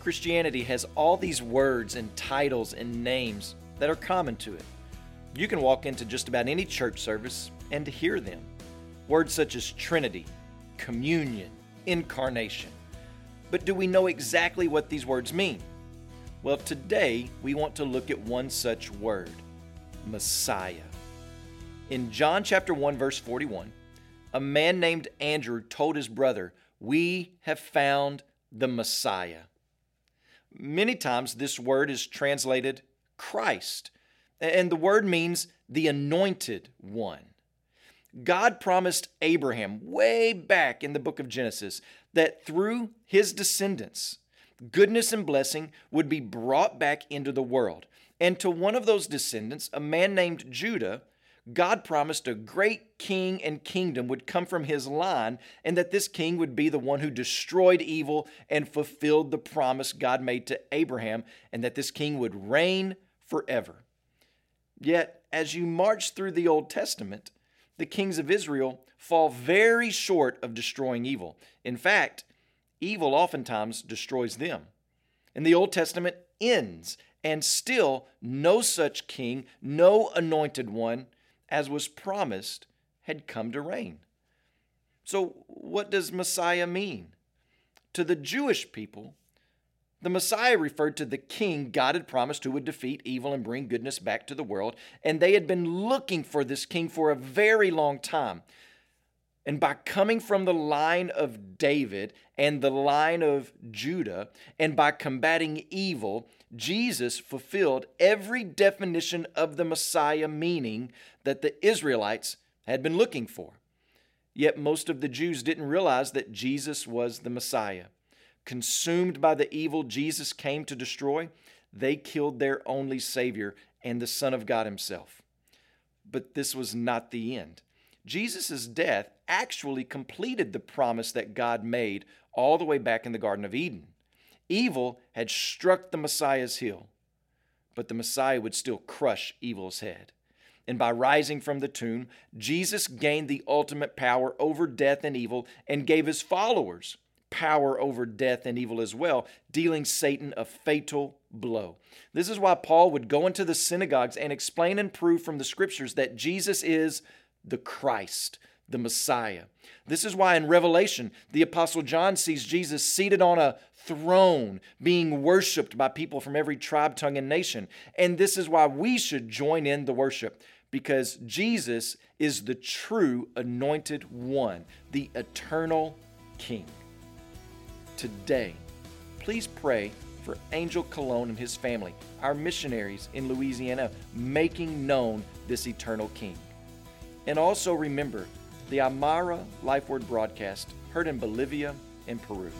Christianity has all these words and titles and names that are common to it. You can walk into just about any church service and hear them. Words such as Trinity, communion, incarnation. But do we know exactly what these words mean? Well, today we want to look at one such word Messiah. In John chapter 1 verse 41, a man named Andrew told his brother, "We have found the Messiah." Many times this word is translated Christ, and the word means the anointed one. God promised Abraham way back in the book of Genesis that through his descendants, goodness and blessing would be brought back into the world. And to one of those descendants, a man named Judah, God promised a great king and kingdom would come from his line, and that this king would be the one who destroyed evil and fulfilled the promise God made to Abraham, and that this king would reign forever. Yet, as you march through the Old Testament, the kings of Israel fall very short of destroying evil. In fact, evil oftentimes destroys them. And the Old Testament ends, and still no such king, no anointed one, as was promised, had come to reign. So, what does Messiah mean? To the Jewish people, the Messiah referred to the king God had promised who would defeat evil and bring goodness back to the world. And they had been looking for this king for a very long time. And by coming from the line of David and the line of Judah, and by combating evil, Jesus fulfilled every definition of the Messiah meaning that the Israelites had been looking for. Yet most of the Jews didn't realize that Jesus was the Messiah consumed by the evil Jesus came to destroy, they killed their only Savior and the Son of God Himself. But this was not the end. Jesus' death actually completed the promise that God made all the way back in the Garden of Eden. Evil had struck the Messiah's heel, but the Messiah would still crush evil's head. And by rising from the tomb, Jesus gained the ultimate power over death and evil and gave his followers power over death and evil as well, dealing Satan a fatal blow. This is why Paul would go into the synagogues and explain and prove from the scriptures that Jesus is the Christ, the Messiah. This is why in Revelation, the Apostle John sees Jesus seated on a throne, being worshiped by people from every tribe, tongue, and nation. And this is why we should join in the worship, because Jesus is the true anointed one, the eternal King today. Please pray for Angel Colón and his family, our missionaries in Louisiana, making known this eternal King. And also remember the Aymara Life Word broadcast heard in Bolivia and Peru.